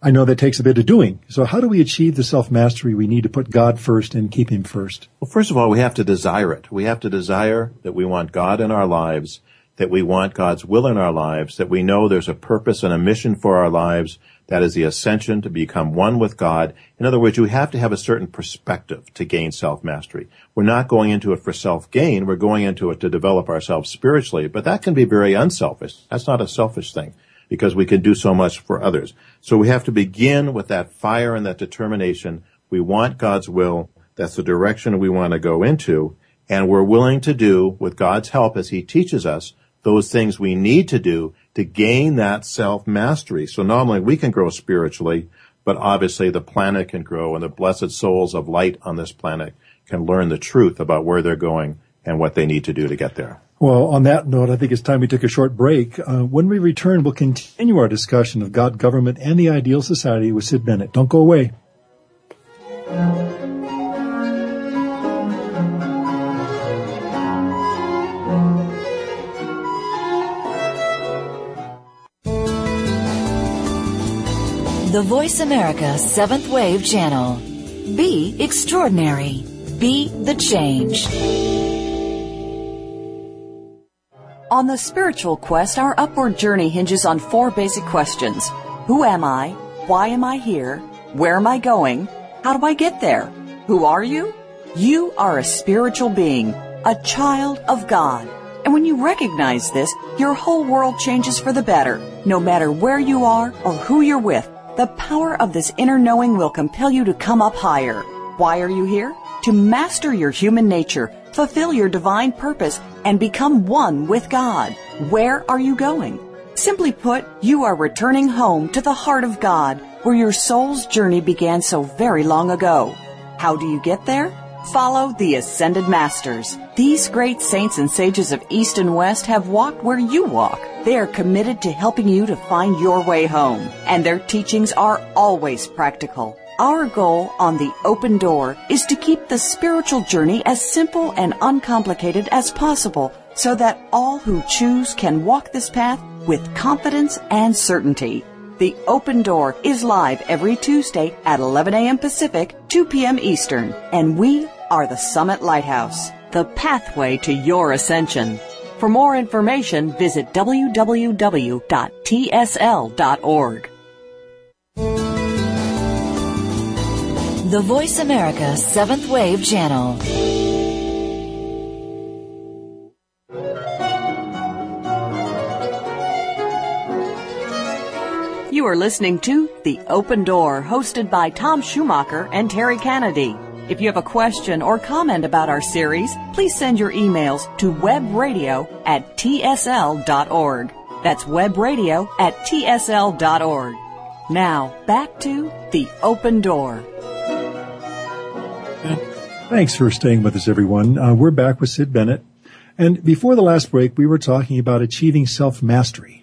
I know that takes a bit of doing. So how do we achieve the self-mastery we need to put God first and keep Him first? Well, first of all, we have to desire it. We have to desire that we want God in our lives, that we want God's will in our lives, that we know there's a purpose and a mission for our lives, that is the ascension to become one with God. In other words, we have to have a certain perspective to gain self-mastery. We're not going into it for self-gain. We're going into it to develop ourselves spiritually, but that can be very unselfish. That's not a selfish thing because we can do so much for others. So we have to begin with that fire and that determination. We want God's will. That's the direction we want to go into. And we're willing to do, with God's help as He teaches us, those things we need to do to gain that self-mastery. So not only we can grow spiritually, but obviously the planet can grow and the blessed souls of light on this planet can learn the truth about where they're going and what they need to do to get there. Well, on that note, I think it's time we took a short break. Uh, when we return, we'll continue our discussion of God, government, and the ideal society with Sid Bennett. Don't go away. The Voice America Seventh Wave Channel. Be extraordinary. Be the change. On the spiritual quest, our upward journey hinges on four basic questions. Who am I? Why am I here? Where am I going? How do I get there? Who are you? You are a spiritual being, a child of God. And when you recognize this, your whole world changes for the better, no matter where you are or who you're with. The power of this inner knowing will compel you to come up higher. Why are you here? To master your human nature, fulfill your divine purpose, and become one with God. Where are you going? Simply put, you are returning home to the heart of God, where your soul's journey began so very long ago. How do you get there? Follow the Ascended Masters. These great saints and sages of East and West have walked where you walk. They are committed to helping you to find your way home, and their teachings are always practical. Our goal on the open door is to keep the spiritual journey as simple and uncomplicated as possible so that all who choose can walk this path with confidence and certainty. The Open Door is live every Tuesday at 11 a.m. Pacific, 2 p.m. Eastern, and we are the Summit Lighthouse, the pathway to your ascension. For more information, visit www.tsl.org. The Voice America Seventh Wave Channel. You are listening to The Open Door, hosted by Tom Schumacher and Terry Kennedy. If you have a question or comment about our series, please send your emails to webradio at tsl.org. That's webradio at tsl.org. Now, back to The Open Door. Thanks for staying with us, everyone. Uh, we're back with Sid Bennett. And before the last break, we were talking about achieving self-mastery.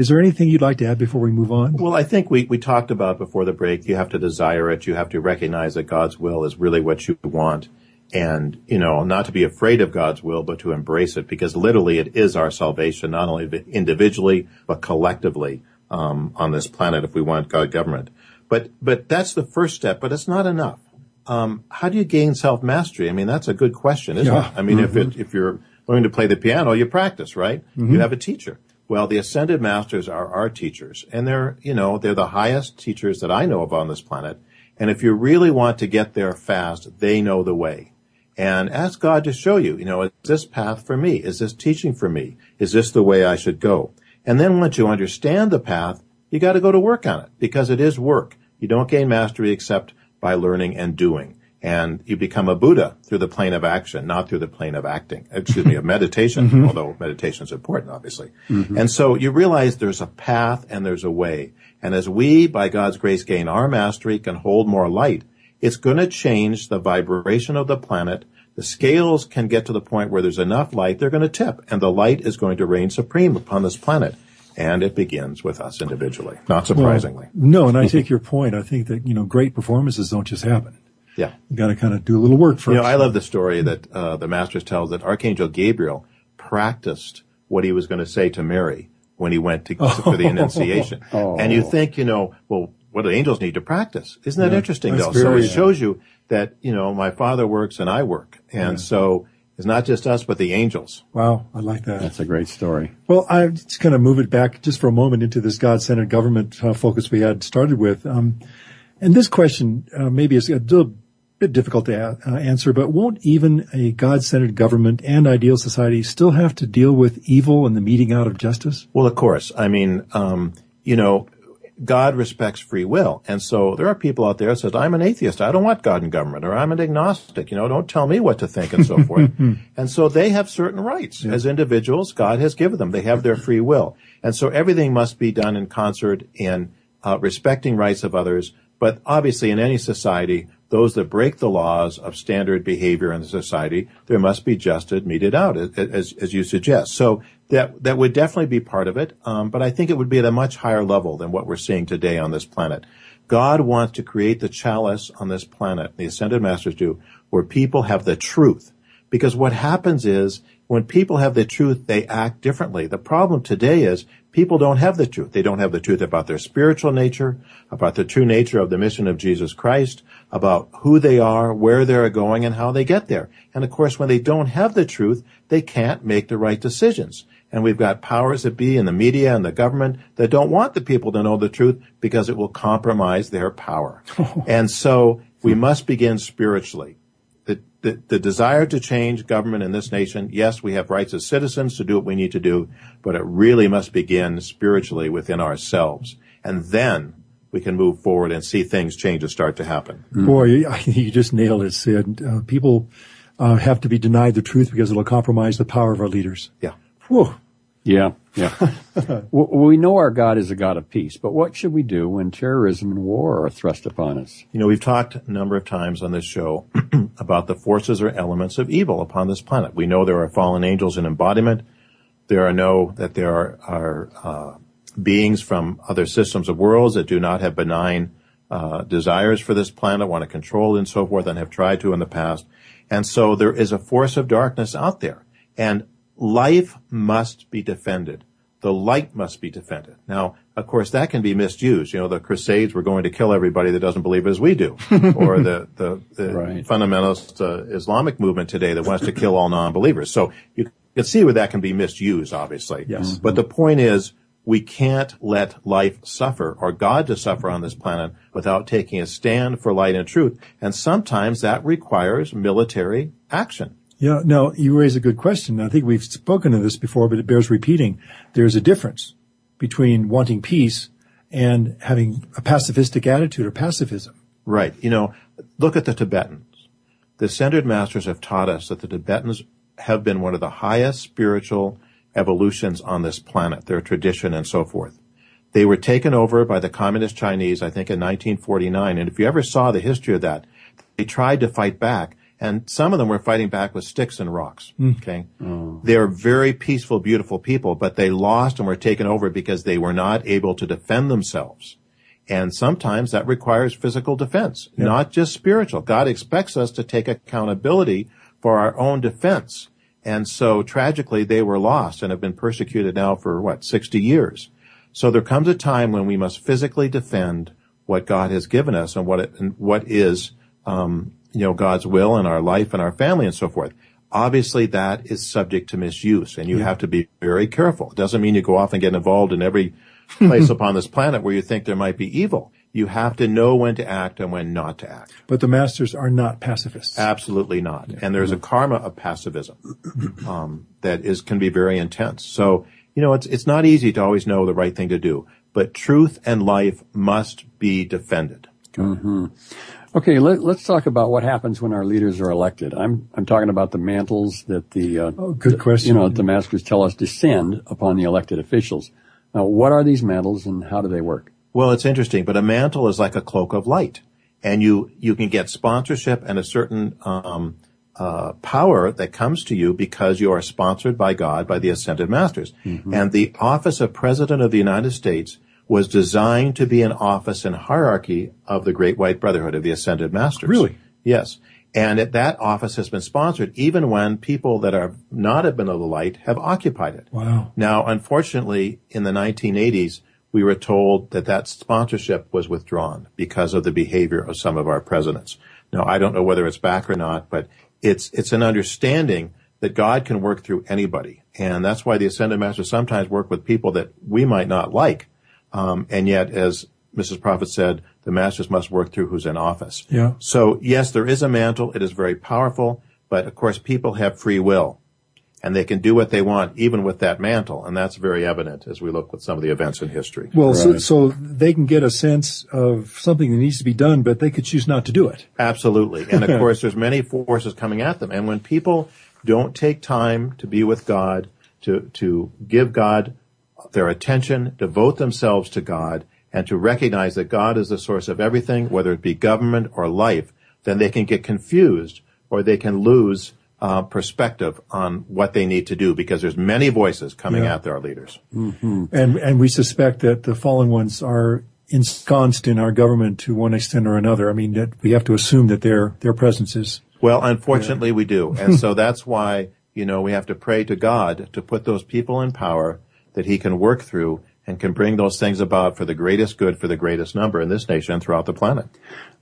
Is there anything you'd like to add before we move on? Well, I think we, we talked about before the break, you have to desire it. You have to recognize that God's will is really what you want. and, you know, not to be afraid of God's will, but to embrace it because literally it is our salvation, not only individually, but collectively, um, on this planet if we want God government. But, but that's the first step, but it's not enough. Um, how do you gain self-mastery? I mean, that's a good question, isn't Yeah. it? I mean, Mm-hmm. if it, if you're learning to play the piano, you practice, right? Mm-hmm. You have a teacher. Well, the ascended masters are our teachers, and they're, you know, they're the highest teachers that I know of on this planet. And if you really want to get there fast, they know the way. And ask God to show you, you know, is this path for me? Is this teaching for me? Is this the way I should go? And then once you understand the path, you got to go to work on it because it is work. You don't gain mastery except by learning and doing. And you become a Buddha through the plane of action, not through the plane of acting. Excuse me, of meditation, mm-hmm. although meditation is important, obviously. Mm-hmm. And so you realize there's a path and there's a way. And as we, by God's grace, gain our mastery, can hold more light, it's going to change the vibration of the planet. The scales can get to the point where there's enough light, they're going to tip, and the light is going to reign supreme upon this planet. And it begins with us individually, not surprisingly. No, and I take your point. I think that, you know, great performances don't just happen. Yeah. You got to kind of do a little work first. You know, I love the story that uh, the Masters tells that Archangel Gabriel practiced what he was going to say to Mary when he went to, for the Annunciation. And you think, you know, well, what do angels need to practice? Isn't that Yeah, interesting, that's though? So very- it shows you that, you know, my Father works and I work. And so it's not just us, but the angels. Wow, I like that. That's a great story. Well, I just kind of move it back just for a moment into this God-centered government uh, focus we had started with. Um, and this question uh, maybe is a little bit difficult to a- uh, answer, but won't even a God-centered government and ideal society still have to deal with evil and the meting out of justice? Well, of course. I mean, um, you know, God respects free will. And so there are people out there that says, I'm an atheist. I don't want God in government or I'm an agnostic. You know, don't tell me what to think and so forth. and so they have certain rights as individuals. God has given them. They have their free will. And so everything must be done in concert in uh, respecting rights of others. But obviously in any society, those that break the laws of standard behavior in society, there must be justice meted out, as, as, as you suggest. So that that would definitely be part of it. Um, but I think it would be at a much higher level than what we're seeing today on this planet. God wants to create the chalice on this planet, the ascended masters do, where people have the truth. Because what happens is when people have the truth, they act differently. The problem today is people don't have the truth. They don't have the truth about their spiritual nature, about the true nature of the mission of Jesus Christ, about who they are, where they're going, and how they get there. And of course, when they don't have the truth, they can't make the right decisions. And we've got powers that be in the media and the government that don't want the people to know the truth because it will compromise their power. and so we must begin spiritually the, the, the desire to change government in this nation, yes, we have rights as citizens to do what we need to do, but it really must begin spiritually within ourselves. And then we can move forward and see things change and start to happen. Boy, you, you just nailed it, Sid. Uh, people uh, have to be denied the truth because it'll compromise the power of our leaders. Yeah. Whew. Yeah, yeah. We know our God is a God of peace, but what should we do when terrorism and war are thrust upon us? You know, we've talked a number of times on this show about the forces or elements of evil upon this planet. We know there are fallen angels in embodiment. There are no, that there are, are uh, beings from other systems of worlds that do not have benign uh, desires for this planet, want to control it and so forth, and have tried to in the past. And so there is a force of darkness out there. And life must be defended. The light must be defended. Now, of course, that can be misused. You know, the Crusades were going to kill everybody that doesn't believe as we do, or the the, the Right. fundamentalist uh, Islamic movement today that wants to kill all non-believers. So you can see where that can be misused, obviously. Yes. But the point is, we can't let life suffer or God to suffer on this planet without taking a stand for light and truth. And sometimes that requires military action. Yeah, now you raise a good question. I think we've spoken of this before, but it bears repeating. There's a difference between wanting peace and having a pacifistic attitude or pacifism. Right. You know, look at the Tibetans. The Ascended Masters have taught us that the Tibetans have been one of the highest spiritual evolutions on this planet, their tradition and so forth. They were taken over by the communist Chinese, I think in 1949. And if you ever saw the history of that, they tried to fight back and some of them were fighting back with sticks and rocks. Okay. They're very peaceful, beautiful people, but they lost and were taken over because they were not able to defend themselves. And sometimes that requires physical defense, yeah. not just spiritual. God expects us to take accountability for our own defense. And so tragically they were lost and have been persecuted now for what, 60 years. So there comes a time when we must physically defend what God has given us and what it, and what is, um, you know, God's will in our life and our family and so forth. Obviously that is subject to misuse and you yeah. have to be very careful. It doesn't mean you go off and get involved in every place upon this planet where you think there might be evil. You have to know when to act and when not to act. But the masters are not pacifists. Absolutely not. Yeah. And there's a karma of pacifism um, that is can be very intense. So you know, it's it's not easy to always know the right thing to do. But truth and life must be defended. Mm-hmm. Okay, let, us talk about what happens when our leaders are elected. I'm I'm talking about the mantles that the uh, oh, good question. You know, the masters tell us descend upon the elected officials. Now, what are these mantles and how do they work? Well, it's interesting, but a mantle is like a cloak of light, and you you can get sponsorship and a certain um, uh, power that comes to you because you are sponsored by God by the ascended masters, mm-hmm. and the office of President of the United States was designed to be an office and hierarchy of the Great White Brotherhood of the Ascended Masters. Really? Yes. And it, that office has been sponsored even when people that are not have been of the light have occupied it. Wow. Now, unfortunately, in the 1980s, we were told that that sponsorship was withdrawn because of the behavior of some of our presidents. Now, I don't know whether it's back or not, but it's, it's an understanding that God can work through anybody. And that's why the Ascended Masters sometimes work with people that we might not like um, and yet, as Mrs. Prophet said, the masters must work through who's in office. Yeah. So yes, there is a mantle. It is very powerful, but of course people have free will and they can do what they want even with that mantle. And that's very evident as we look with some of the events in history. Well, right. so, so, they can get a sense of something that needs to be done, but they could choose not to do it. Absolutely. And of course, there's many forces coming at them. And when people don't take time to be with God, to, to give God their attention, devote themselves to God, and to recognize that God is the source of everything, whether it be government or life, then they can get confused or they can lose uh, perspective on what they need to do because there's many voices coming yeah. at their leaders. Mm-hmm. And and we suspect that the fallen ones are ensconced in our government to one extent or another. I mean, that we have to assume that their their presence is. Well, unfortunately, yeah. we do, and so that's why you know we have to pray to God to put those people in power that he can work through and can bring those things about for the greatest good for the greatest number in this nation and throughout the planet.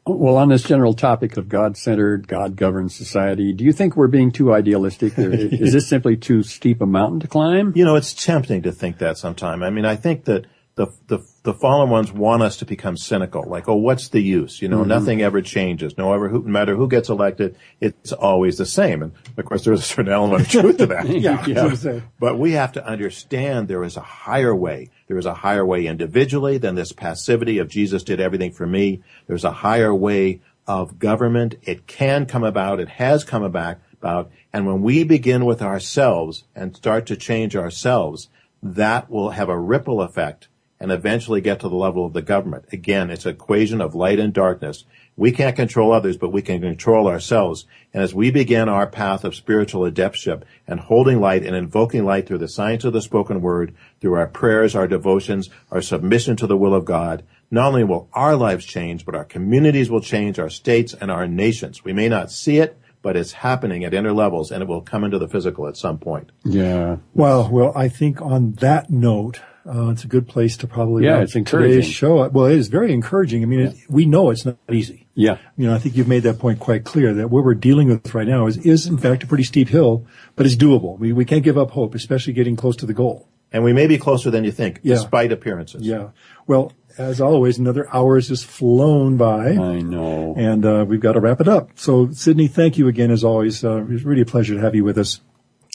Well, on this general topic of God-centered, God-governed society, do you think we're being too idealistic? is this simply too steep a mountain to climb? You know, it's tempting to think that sometime. I mean, I think that the, the, the fallen ones want us to become cynical. Like, oh, what's the use? You know, mm-hmm. nothing ever changes. No, ever, no matter who gets elected, it's always the same. And of course, there's a certain element of truth to that. yeah. yeah. But we have to understand there is a higher way. There is a higher way individually than this passivity of Jesus did everything for me. There's a higher way of government. It can come about. It has come about. About, and when we begin with ourselves and start to change ourselves, that will have a ripple effect and eventually get to the level of the government. Again, it's an equation of light and darkness. We can't control others, but we can control ourselves. And as we begin our path of spiritual adeptship and holding light and invoking light through the science of the spoken word, through our prayers, our devotions, our submission to the will of God, not only will our lives change, but our communities will change, our states and our nations. We may not see it, but it's happening at inner levels and it will come into the physical at some point. Yeah. Well, well, I think on that note, uh, it's a good place to probably yeah, it's encouraging. today's show. Well, it is very encouraging. I mean, yeah. it, we know it's not easy. Yeah. You know, I think you've made that point quite clear that what we're dealing with right now is, is in fact a pretty steep hill, but it's doable. We, we can't give up hope, especially getting close to the goal. And we may be closer than you think, yeah. despite appearances. Yeah. Well, as always, another hour has just flown by. I know. And, uh, we've got to wrap it up. So, Sidney, thank you again as always. Uh, it's really a pleasure to have you with us.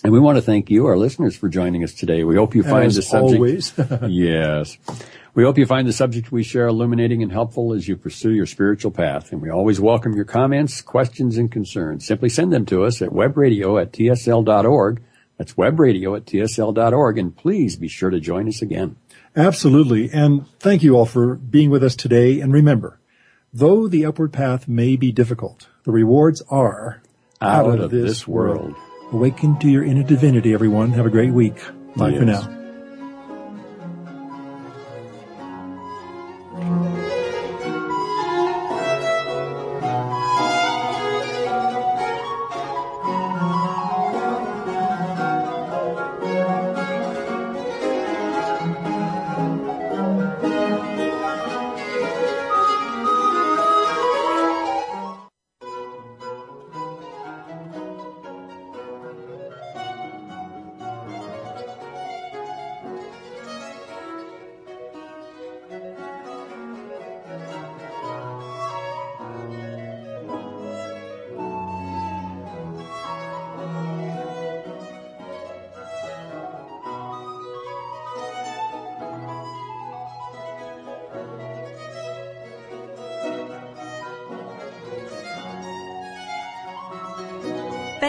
And we want to thank you, our listeners, for joining us today. We hope you find As the subject. Always. yes. We hope you find the subject we share illuminating and helpful as you pursue your spiritual path. And we always welcome your comments, questions, and concerns. Simply send them to us at webradio at tsl.org. That's webradio at tsl.org. And please be sure to join us again. Absolutely. And thank you all for being with us today. And remember, though the upward path may be difficult, the rewards are out, out of, of, this, world. world. Awaken to your inner divinity, everyone. Have a great week. Bye yes. for now.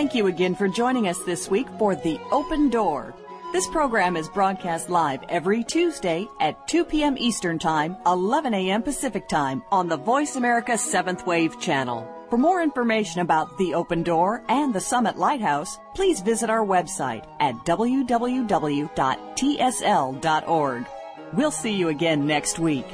Thank you again for joining us this week for The Open Door. This program is broadcast live every Tuesday at 2 p.m. Eastern Time, 11 a.m. Pacific Time on the Voice America 7th Wave channel. For more information about The Open Door and the Summit Lighthouse, please visit our website at www.tsl.org. We'll see you again next week.